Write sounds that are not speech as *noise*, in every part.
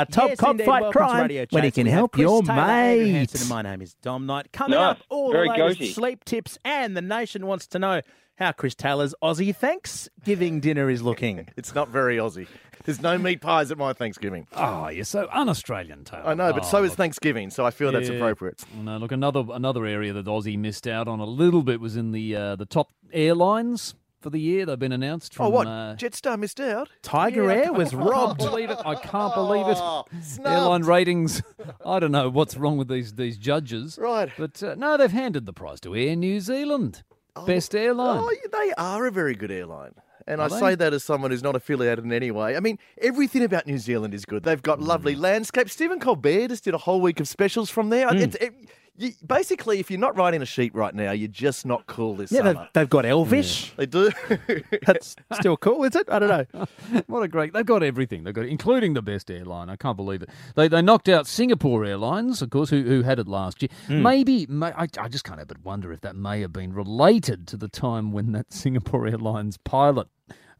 A top Yes, cop indeed. fight Welcome crime Radio when he can We help your Taylor, mate. And my name is Dom Knight. Coming Nice. up, all Very the latest goatee. sleep tips, and the nation wants to know how Chris Taylor's Aussie Thanksgiving dinner is looking. *laughs* It's not very Aussie. There's no meat pies at my Thanksgiving. Oh, you're so un-Australian, Taylor. I know, but Oh, so is. Thanksgiving, so I feel that's appropriate. No, look, another another area that Aussie missed out on a little bit was in the uh, the top airlines for the year. They've been announced from. oh, what? Uh, Jetstar missed out? Tiger Yeah, Air was I can't robbed. believe it. I can't believe it. Oh. *laughs* Airline ratings. *laughs* I don't know what's wrong with these these judges. Right. But uh, no, they've handed the prize to Air New Zealand, best airline. Oh, they are a very good airline. And Are I they? say that as someone who's not affiliated in any way. I mean, everything about New Zealand is good. They've got Mm. lovely landscapes. Stephen Colbert just did a whole week of specials from there. Mm. It's, it, you, basically, if you're not riding a sheep right now, you're just not cool this Yeah, they've, they've got Elvish. They do. *laughs* That's still cool, is it? I don't know. *laughs* What a great! They've got everything. They've got, including the best airline. I can't believe it. They they knocked out Singapore Airlines, of course, who who had it last year. Hmm. Maybe may, I I just can't help but wonder if that may have been related to the time when that *laughs* Singapore Airlines pilot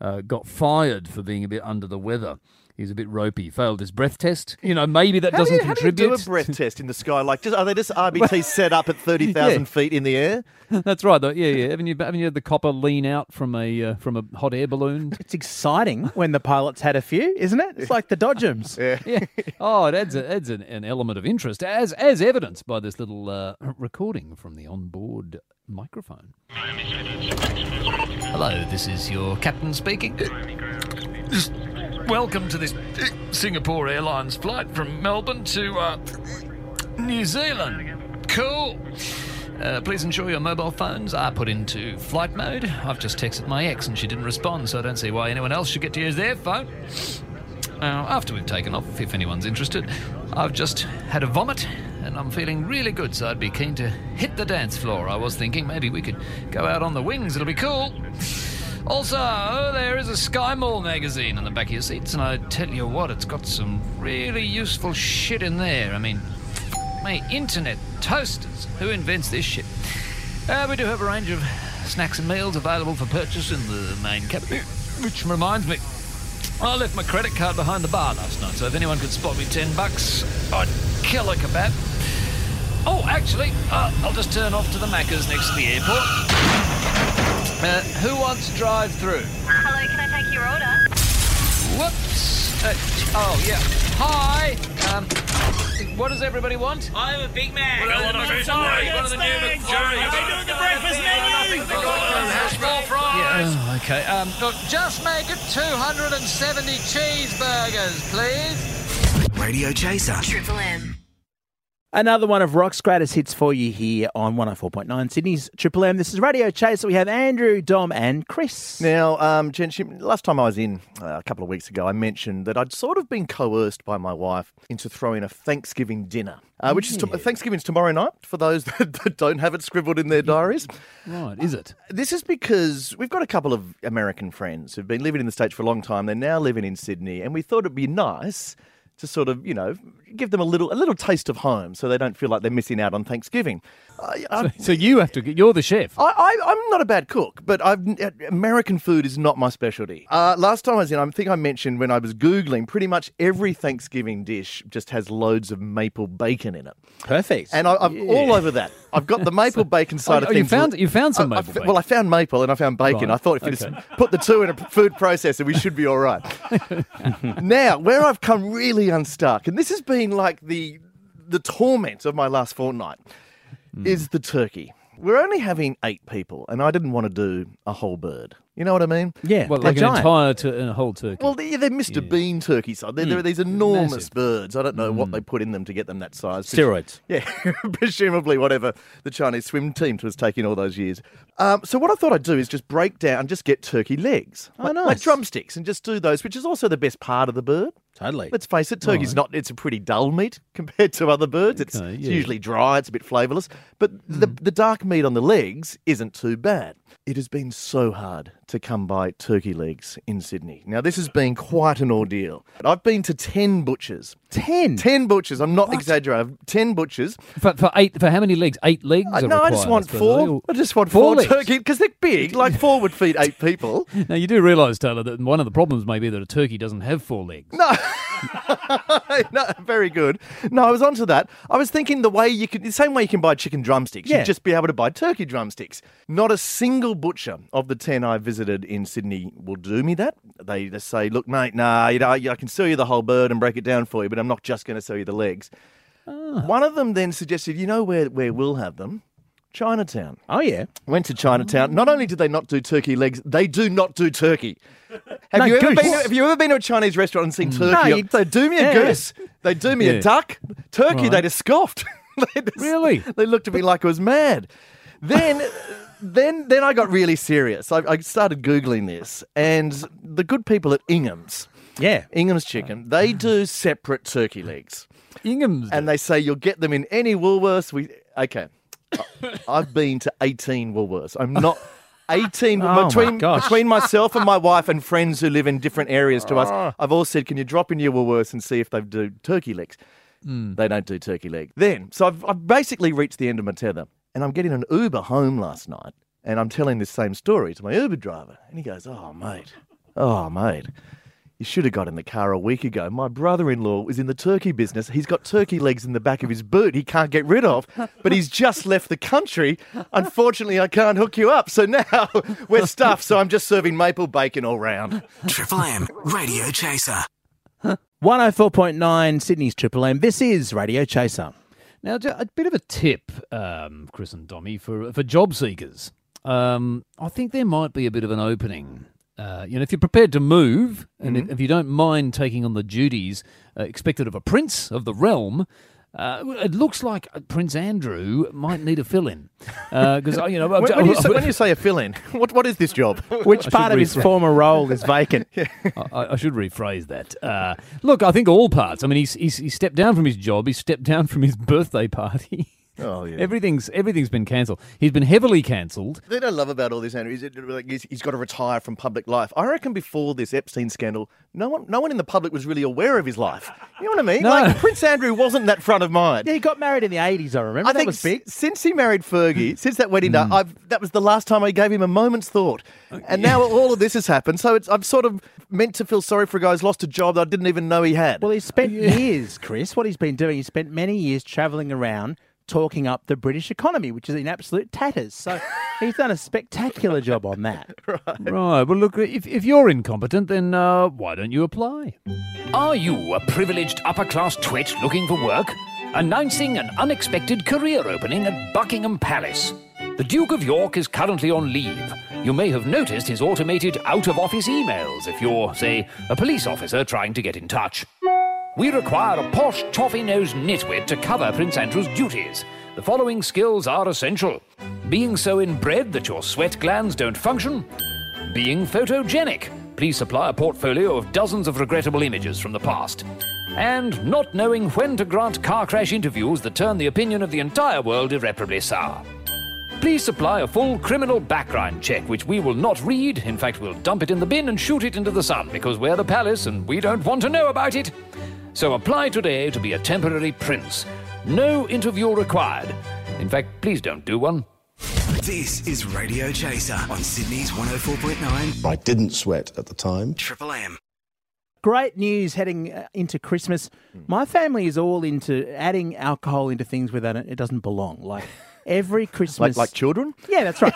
uh, got fired for being a bit under the weather. He's a bit ropey. Failed his breath test. You know, maybe that How doesn't you, how do you contribute. do a breath test in the sky? Like, just, are they just *laughs* RBT set up at 30,000 Yeah. feet in the air? *laughs* That's right. though. Yeah, yeah. Haven't you haven't you had the copper lean out from a uh, from a hot air balloon? *laughs* It's exciting when the pilots had a few, isn't it? It's like the Dodgems. Yeah. yeah. Oh, it adds, a, adds an, an element of interest, as as evidenced by this little uh, recording from the onboard microphone. Hello, this is your captain speaking. Welcome to this Singapore Airlines flight from Melbourne to uh, New Zealand. Cool. Uh, please ensure your mobile phones are put into flight mode. I've just texted my ex and she didn't respond, so I don't see why anyone else should get to use their phone. Now, after we've taken off, if anyone's interested, I've just had a vomit and I'm feeling really good, so I'd be keen to hit the dance floor. I was thinking maybe we could go out on the wings, it'll be cool. Also, there is a Sky Mall magazine on the back of your seats, and I tell you what, it's got some really useful shit in there. I mean, my internet toasters. Who invents this shit? Uh, we do have a range of snacks and meals available for purchase in the main cabin. Which reminds me, I left my credit card behind the bar last night, so if anyone could spot me 10 bucks, I'd kill a kebab. Oh, actually, uh, I'll just turn off to the Macca's next to the airport. Uh, who wants drive through? Hello, can I take your order? Whoops. Uh, oh, yeah. Hi. Um, what does everybody want? I'm a big man. Well, One of the McFlurry, one of the new McFlurries. I've been doing the breakfast menu. Oh, okay. Um, look, just make it 270 cheeseburgers, please. Radio Chaser. Triple M. Another one of Rock's greatest hits for you here on 104.9 Sydney's Triple M. This is Radio Chaser. We have Andrew, Dom, and Chris. Now, um, Jen, last time I was in uh, a couple of weeks ago, I mentioned that I'd sort of been coerced by my wife into throwing a Thanksgiving dinner, uh, which is to- Thanksgiving's tomorrow night for those *laughs* that, that don't have it scribbled in their diaries. Right, is it? This is because we've got a couple of American friends who've been living in the States for a long time. They're now living in Sydney, and we thought it'd be nice to sort of, you know, give them a little a little taste of home so they don't feel like they're missing out on Thanksgiving. I, I, So you have to. You're the chef. I, I, I'm not a bad cook, but I've, uh, American food is not my specialty. Uh, last time I was in, I think I mentioned when I was Googling, pretty much every Thanksgiving dish just has loads of maple bacon in it. Perfect. And I, I'm all over that. I've got the maple *laughs* bacon side Oh, of you found- you found some maple f- Well, I found maple and I found bacon. Right. I thought if you Okay. just put the two in a food processor, we should be all right. *laughs* now, where I've come really unstuck, and this has been like the the torment of my last fortnight, Hmm. is the turkey. We're only having eight people, and I didn't want to do a whole bird. You know what I mean? yeah, Well, they're like an entire tu- a whole turkey. Well, they're, they're Mr. Bean turkey size. They're, they're these enormous Massive. birds. I don't know what they put in them to get them that size. Steroids. Yeah, *laughs* presumably whatever the Chinese swim team was taking all those years. Um, so what I thought I'd do is just break down, just get turkey legs, Oh, like, like drumsticks, and just do those, which is also the best part of the bird. Totally. Let's face it, turkey's not. It's a pretty dull meat *laughs* compared to other birds. It's, Okay, it's usually dry. It's a bit flavourless, but the hmm. the dark meat on the legs isn't too bad. It has been so hard to come by turkey legs in Sydney. Now this has been quite an ordeal. I've been to ten butchers. Ten. Ten butchers. I'm not exaggerating. Ten butchers. for, for eight, for how many legs? Eight legs. Uh, no, I just want four. I just want Four four, turkey because they're big. Like four would feed eight people. *laughs* Now you do realise, Taylor, that one of the problems may be that a turkey doesn't have four legs. No, *laughs* no, very good. No, I was onto that. I was thinking the way you could, the same way you can buy chicken drumsticks, Yeah. you'd just be able to buy turkey drumsticks. Not a single butcher of the 10 I visited in Sydney will do me that. They just say, look, mate, nah, you know, I can sell you the whole bird and break it down for you, but I'm not just going to sell you the legs. Ah. One of them then suggested, you know where, where we'll have them? Chinatown. Oh yeah. Went to Chinatown. Not only did they not do turkey legs, they do not do turkey. Have No, you ever goose. been? Have you ever been to a Chinese restaurant and seen hmm. turkey? No, you- they do me a Yeah. goose. They do me Yeah. a duck. Turkey, they just scoffed. *laughs* They just- Really? They looked at me like I was mad. Then, then, then I got really serious. I, I started googling this, and the good people at Ingham's, Yeah. Ingham's Chicken, they do separate turkey legs Ingham's. and they say you'll get them in any Woolworths. We okay. I've been to eighteen Woolworths. I'm not. *laughs* 18 Oh, my between gosh. between myself and my wife and friends who live in different areas to us. I've all said, "Can you drop in your Woolworths and see if they do turkey legs?" Hmm. They don't do turkey leg. Then, so I've, I've basically reached the end of my tether, and I'm getting an Uber home last night, and I'm telling this same story to my Uber driver, and he goes, "Oh mate, oh mate." You should have got in the car a week ago. My brother in law was in the turkey business. He's got turkey legs in the back of his boot he can't get rid of, but he's just left the country. Unfortunately, I can't hook you up. So now *laughs* we're stuffed. So I'm just serving maple bacon all round. Triple M Radio Chaser. 104.9 Sydney's Triple M. This is Radio Chaser. Now, a bit of a tip, um, Chris and Dommy, for for job seekers. Um, I think there might be a bit of an opening. Uh, you know, if you're prepared to move, and if, if you don't mind taking on the duties uh, expected of a prince of the realm, uh, it looks like Prince Andrew might need a fill-in because you know When, when you, say, when you say a *laughs* fill-in, what what is this job? *laughs* Which should part of his former role is vacant? *laughs* I, I should rephrase that. Uh, look, I think all parts. I mean, he's, he's he stepped down from his job. He stepped down from his birthday party. Oh yeah. Everything's everything's been cancelled. He's been heavily cancelled. thing I love about all this, Andrew, is it, like, he's, he's got to retire from public life. I reckon before this Epstein scandal, no one, no one in the public was really aware of his life. You know what I mean? No. Like Prince Andrew wasn't that front of mind. Yeah, he got married in the 80s, I remember. I that think was big. s- since he married Fergie, hmm. since that wedding day, hmm. I've, that was the last time I gave him a moment's thought. And now all of this has happened, so it's, I'm sort of meant to feel sorry for a guy who's lost a job that I didn't even know he had. Well, he spent *laughs* years, Chris. What he's been doing, he spent many years travelling around talking up the British economy, which is in absolute tatters. So *laughs* he's done a spectacular job on that. *laughs* Right. Well, look, if, if you're incompetent, then uh, why don't you apply? Are you a privileged upper class twit looking for work? Announcing an unexpected career opening at Buckingham Palace. The Duke of York is currently on leave. You may have noticed his automated out of office emails if you're, say, a police officer trying to get in touch. We require a posh, toffee nosed nitwit to cover Prince Andrew's duties. The following skills are essential being so inbred that your sweat glands don't function, being photogenic. Please supply a portfolio of dozens of regrettable images from the past. And not knowing when to grant car crash interviews that turn the opinion of the entire world irreparably sour. Please supply a full criminal background check, which we will not read. In fact, we'll dump it in the bin and shoot it into the sun because we're the palace and we don't want to know about it. So apply today to be a temporary prince. No interview required. In fact, please don't do one. This is Radio Chaser on Sydney's 104.9 I didn't sweat at the time. Triple M. Great news heading uh, into Christmas. My family is all into adding alcohol into things where they don't, it doesn't belong. Like every Christmas. like, like children? Yeah, that's *laughs* right.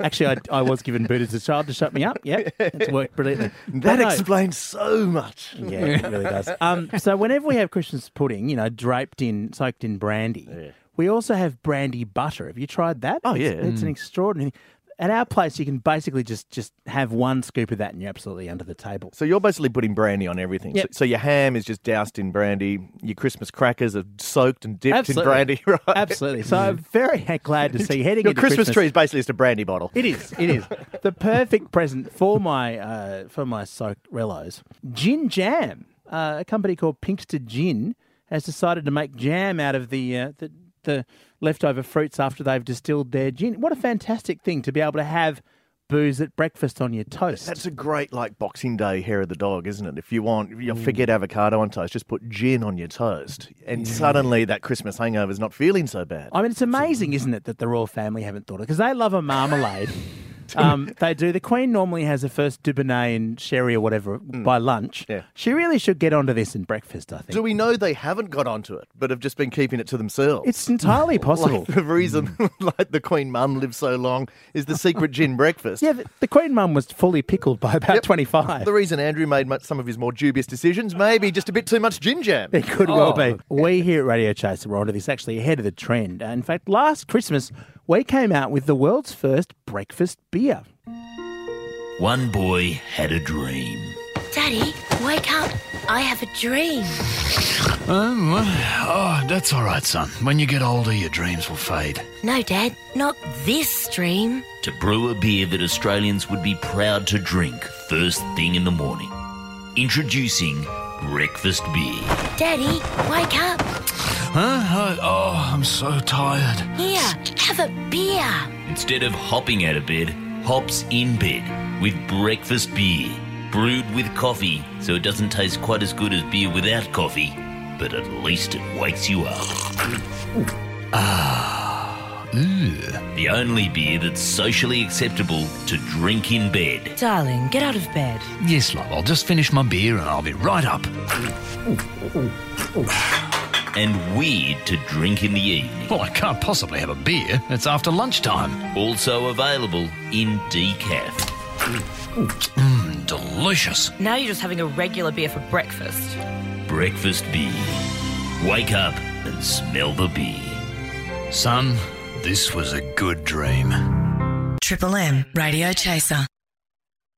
Actually, I, I was given boot as a child to shut me up. Yeah, *laughs* it's worked brilliantly. That no. explains so much. Yeah, it really does. *laughs* Um, so whenever we have Christmas pudding, you know, draped in, soaked in brandy, we also have brandy butter. Have you tried that? Oh, It's- yeah. it's an extraordinary. At our place, you can basically just just have one scoop of that, and you're absolutely under the table. So you're basically putting brandy on everything. Yep. So, so your ham is just doused in brandy. Your Christmas crackers are soaked and dipped Absolutely. in brandy, *laughs* right? Absolutely. So I'm very *laughs* glad to see heading Your into Christmas, tree is basically just a brandy bottle. It is. It is the perfect present for my uh, for my soaked rellos. Gin Jam, uh, a company called Pinkster Gin, has decided to make jam out of the uh, the, the leftover fruits after they've distilled their gin. What a fantastic thing to be able to have booze at breakfast on your toast. That's a great like Boxing Day hair of the dog, isn't it? If you want, you mm. forget avocado on toast, just put gin on your toast, and suddenly that Christmas hangover is not feeling so bad. I mean, it's amazing, isn't it, that the royal family haven't thought of because they love a marmalade. *laughs* *laughs* Um, they do. The Queen normally has a first Dubonnet and sherry or whatever by lunch. Yeah. She really should get onto this in breakfast, I think. Do we know they haven't got onto it, but have just been keeping it to themselves? It's entirely *laughs* possible. Like the reason, *laughs* like the Queen Mum lived so long, is the secret gin breakfast. yeah, the, the Queen Mum was fully pickled by about 25. The reason Andrew made much, some of his more dubious decisions, maybe just a bit too much gin jam. It could well be. We here at Radio Chaser were onto this actually ahead of the trend. In fact, last Christmas, we came out with the world's first breakfast beer. One boy had a dream. Daddy, wake up. I have a dream. Um, oh, that's all right, son. When you get older, your dreams will fade. No, Dad, not this dream. To brew a beer that Australians would be proud to drink first thing in the morning. Introducing breakfast beer. Daddy, wake up. Huh? Oh, oh, I'm so tired. Here, have a beer. Instead of hopping out of bed, hops in bed with breakfast beer. Brewed with coffee, so it doesn't taste quite as good as beer without coffee, but at least it wakes you up. Ah, Ugh. The only beer that's socially acceptable to drink in bed. Darling, get out of bed. Yes, love. I'll just finish my beer and I'll be right up. *laughs* And weird to drink in the evening. Well, I can't possibly have a beer. It's after lunchtime. Also available in decaf. Mmm, delicious. Now you're just having a regular beer for breakfast. Breakfast beer. Wake up and smell the beer. Son, this was a good dream. Triple M Radio Chaser.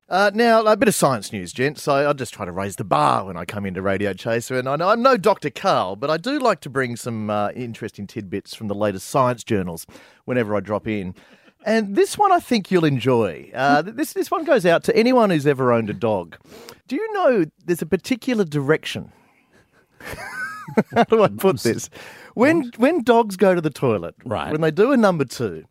Uh, now, a bit of science news, gents. So I just try to raise the bar when I come into Radio Chaser. And I know I'm no Dr. Karl, but I do like to bring some uh, interesting tidbits from the latest science journals whenever I drop in. And this one I think you'll enjoy. Uh, this, this one goes out to anyone who's ever owned a dog. Do you know there's a particular direction? *laughs* How do I put this? When, when dogs go to the toilet, Right. when they do a number two,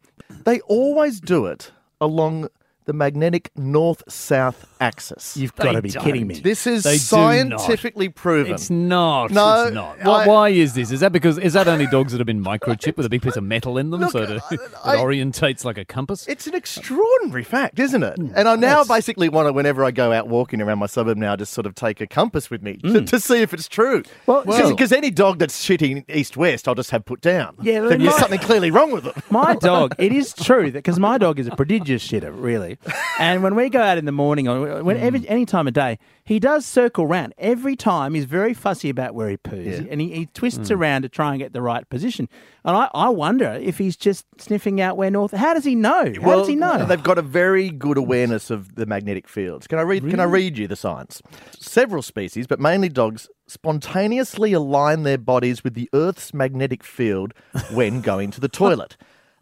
they always do it along the magnetic north south axis. You've got to be don't. kidding me. This is They do scientifically proven. It's not. No, it's not. I- Why, why is this? Is that because is that only dogs that have been microchipped with a big piece of metal in them, Look, so that I- it orientates like a compass? It's an extraordinary fact, isn't it? Hmm. And I now basically want to, whenever I go out walking around my suburb now, just sort of take a compass with me to, to see if it's true. Well, Because well- any dog that's shitting east west, I'll just have put down. Yeah, well, Then there's my- something clearly wrong with them. My *laughs* dog, it is true that because my dog is a prodigious shitter, really. And when we go out in the morning or when mm. every, any time of day, he does circle round. Every time he's very fussy about where he poos Yeah. and he, he twists mm. around to try and get the right position. And I, I wonder if he's just sniffing out where north. How does he know? How does he know? They've got a very good awareness of the magnetic fields. Can I read? Can I read you the science? Several species, but mainly dogs, spontaneously align their bodies with the Earth's magnetic field when going to the toilet.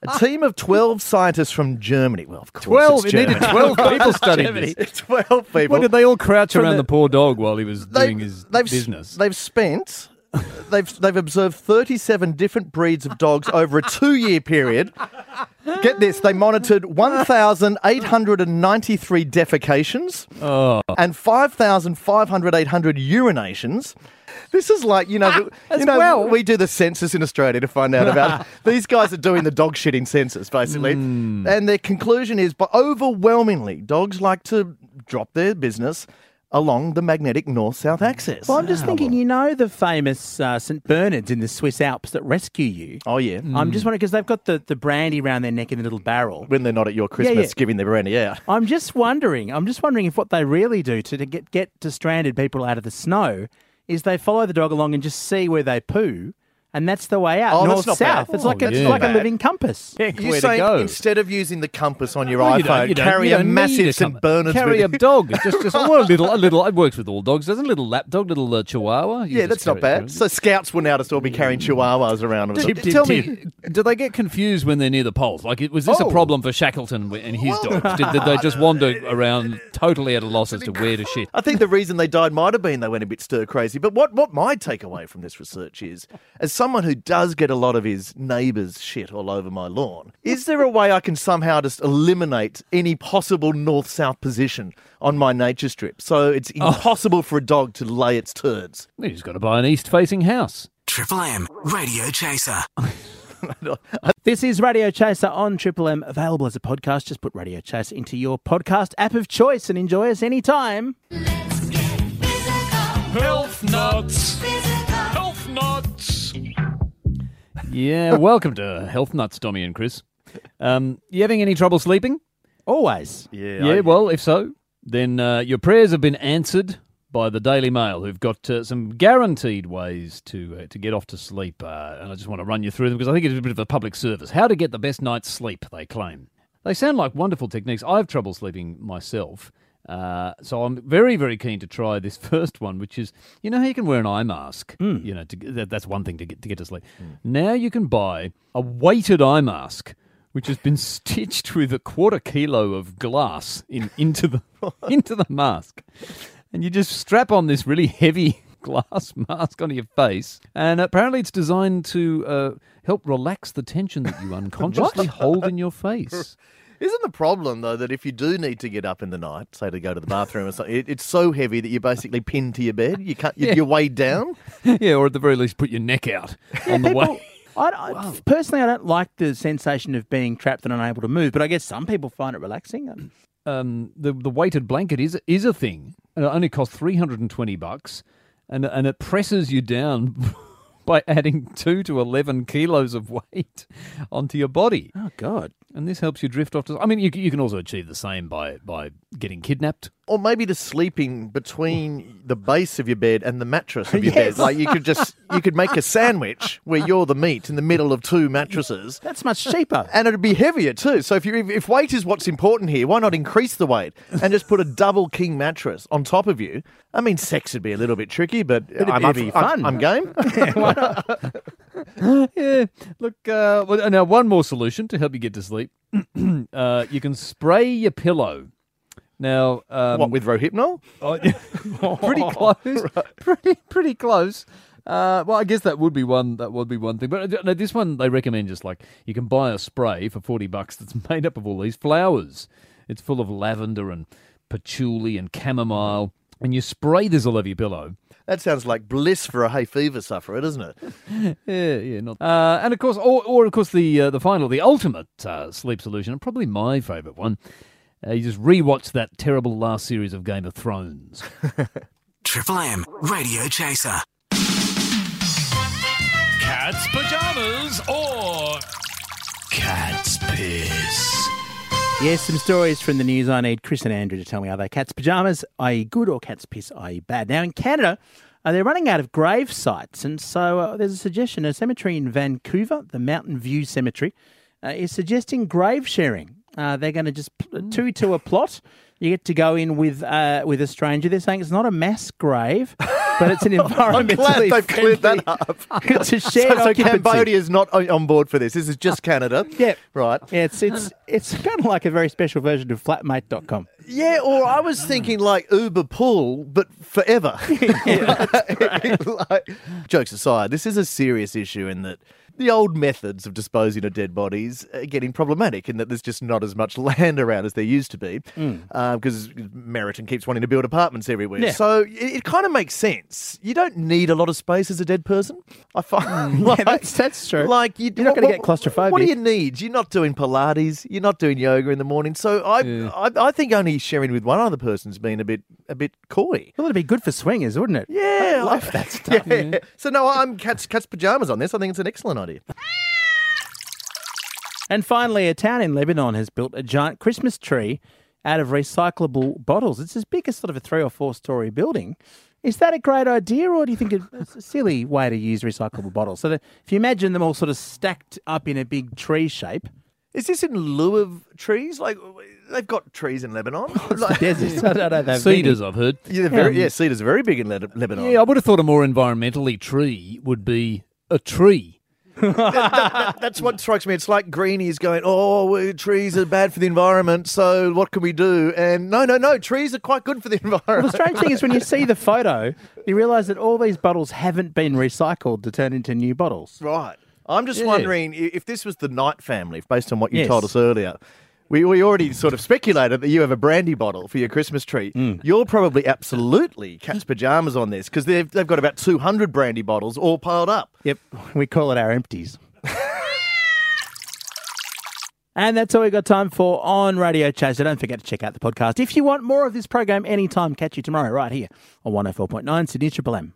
A team of 12 scientists from Germany. Well, of course, Twelve. It needed twelve people *laughs* studying this. *laughs* 12 people. What did they all crouch From around the- the, poor dog while he was doing his they've, s- business? They've spent. They've they've observed 37 different breeds of dogs over a two year period. Get this, they monitored 1,893 defecations oh, and 5,500 800 urinations. This is like, you know, the- you know well. we do the census in Australia to find out about *laughs* These guys are doing the dog shitting census, basically. Hmm. And their conclusion is, but overwhelmingly, dogs like to drop their business along the magnetic north-south axis. well, I'm just thinking, you know, the famous uh, St. Bernards in the Swiss Alps that rescue you. Oh, yeah. I'm just wondering because they've got the, the brandy around their neck in the little barrel. When they're not at your Christmas yeah. giving the brandy out. I'm just wondering. I'm just wondering if what they really do to, to get get to stranded people out of the snow is they follow the dog along and just see where they poo, and that's the way out. Oh, North that's not south. bad. It's like Oh, a, it's yeah. like a living compass. heck, You're where to saying go? instead of using the compass on your Well, you iPhone, don't- you don't- carry you a don't need massive a St. compass. Bernard's Carry a with you. dog. *laughs* Just, just well, a little, a little. It works with all dogs, doesn't it? Little lap dog, little uh, Chihuahua. You Yeah, that's not bad. So scouts will now just all be carrying chihuahuas around. with them. Tip, tell me, do they get confused when they're near the poles? Like, it- was this a Oh. problem for Shackleton and his dogs? Did, did they just *laughs* wander around totally at a loss as to where to shit? I think the reason they died might have been they went a bit stir crazy. But what, what my takeaway from this research is, as someone who does get a lot of his neighbours' shit all over my lawn, is there a way I can somehow just eliminate any possible north south position on my nature strip so it's oh. impossible for a dog to lay its turds? You just got to buy an east-facing house. Triple M Radio Chaser. *laughs* This is Radio Chaser on Triple M, available as a podcast. Just put Radio Chaser into your podcast app of choice and enjoy us anytime. Health nuts. Health nuts. Yeah, welcome to Health Nuts, Dommy and Chris. Um, you having any trouble sleeping? Always. Yeah. Yeah, I- well, if so, then uh, your prayers have been answered by the Daily Mail, who've got uh, some guaranteed ways to uh, to get off to sleep. Uh, and I just want to run you through them because I think it's a bit of a public service. How to get the best night's sleep, they claim. They sound like wonderful techniques. I have trouble sleeping myself. Uh, so I'm very, very keen to try this *laughs* first one, which is, you know, how you can wear an eye mask. You know, to, that, that's one thing to get to get to sleep. Now you can buy a weighted eye mask, which has been *laughs* stitched with a quarter kilo of glass in *laughs* into the into the mask, and you just strap on this really heavy glass mask onto your face, and apparently it's designed to uh, help relax the tension that you unconsciously hold in your face. Isn't the problem though that if you do need to get up in the night, say to go to the bathroom or something, it, it's so heavy that you're basically pinned to your bed. You can't. You, Yeah. You're weighed down. *laughs* yeah, or at the very least, put your neck out on the people- way. I, I- personally, I don't like the sensation of being trapped and unable to move, but I guess some people find it relaxing. um, the the weighted blanket is is a thing, and it only costs three hundred and twenty bucks, and and it presses you down *laughs* by adding two to eleven kilos of weight onto your body. Oh God! And this helps you drift off to. I mean, you you can also achieve the same by by getting kidnapped. Or maybe just sleeping between the base of your bed and the mattress of *laughs* your Yes. bed. Like you could just you could make a *laughs* sandwich where you're the meat in the middle of two mattresses. That's much cheaper. And it'd be heavier too. So if you if, if weight is what's important here, why not increase the weight and just put a *laughs* double king mattress on top of you? I mean, sex would be a little bit tricky, but It'd I'm be- up- it'd be I'm- fun. I'm game. yeah. Look, uh, well, now one more solution to help you get to sleep. *clears throat* uh, you can spray your pillow. Now, um, what with Rohypnol? Oh, *laughs* pretty close. Pretty pretty close. Uh, well, I guess that would be one. That would be one thing. But uh, no, this one they recommend just like you can buy a spray for forty bucks that's made up of all these flowers. It's full of lavender and patchouli and chamomile, and you spray this all over your pillow. That sounds like bliss for a hay fever sufferer, doesn't it? *laughs* Yeah, yeah, not. Uh, and of course, or, or of course, the uh, the final, the ultimate uh, sleep solution, and probably my favourite one. Uh, you just rewatch that terrible last series of Game of Thrones. *laughs* Triple M Radio Chaser. Cat's pajamas or cat's piss. Yes, some stories from the news. I need Chris and Andrew to tell me are they cat's pajamas, i.e., good, or cat's piss, i.e., bad. Now, in Canada, uh, they're running out of grave sites, and so uh, there's a suggestion. A cemetery in Vancouver, the Mountain View Cemetery, uh, is suggesting grave sharing. Uh, they're going to just pl- two to a plot. You get to go in with uh, with a stranger. They're saying it's not a mass grave, *laughs* but it's an *laughs* I'm glad environmentally they've cleared that friendly- up. *laughs* It's a shared so, so occupancy. Cambodia's not on on board for this. This is just Canada. Yeah. Right. Yeah, it's it's it's kind of like a very special version of flatmate.com. Yeah, or I was thinking like Uber Pool, but forever. *laughs* Like, jokes aside, this is a serious issue in that the old methods of disposing of dead bodies are getting problematic in that there's just not as much *laughs* land around as there used to be mm. uh, because Meriton keeps wanting to build apartments everywhere. Yeah. So it, it kind of makes sense. You don't need a lot of space as a dead person. I find mm, *laughs* like, yeah, that's that's true. like you, You're not gonna get claustrophobic. What do you need? You're not doing Pilates. You're not doing yoga in the morning. So I, I, I think only sharing with one other person's been a bit, a bit coy. Well, it'd be good for swingers, wouldn't it? Yeah, I love that *laughs* stuff. Yeah. So no, I'm cat's cat's pajamas on this. I think it's an excellent idea. And finally, a town in Lebanon has built a giant Christmas tree out of recyclable bottles. It's as big as sort of a three or four story building. Is that a great idea, or do you think it's a silly way to use recyclable bottles? So that if you imagine them all sort of stacked up in a big tree shape, Is this in lieu of trees? Like they've got trees in Lebanon. *laughs* it's the Like- desert. I don't know. They've Cedars, I've heard. Yeah, very, um, yeah, cedars are very big in Le- Lebanon. Yeah, I would have thought a more environmentally tree would be a tree. That- that's what strikes me. It's like greenies going, "Oh, trees are bad for the environment, so what can we do?" And no, no, no, trees are quite good for the Well, environment. the strange thing is when you see the photo, you realise that all these bottles haven't been recycled to turn into new bottles. Right. I'm just Yeah. wondering if this was the Knight family, based on what you Yes. told us earlier. We, we already sort of speculated that you have a brandy bottle for your Christmas tree. Mm. You're probably absolutely cat's *laughs* pajamas on this because they've, they've got about 200 brandy bottles all piled up. Yep, we call it our empties. *laughs* And that's all we've got time for on Radio Chaser. Don't forget to check out the podcast. If you want more of this program anytime, catch you tomorrow right here on 104.9 Sydney Triple M.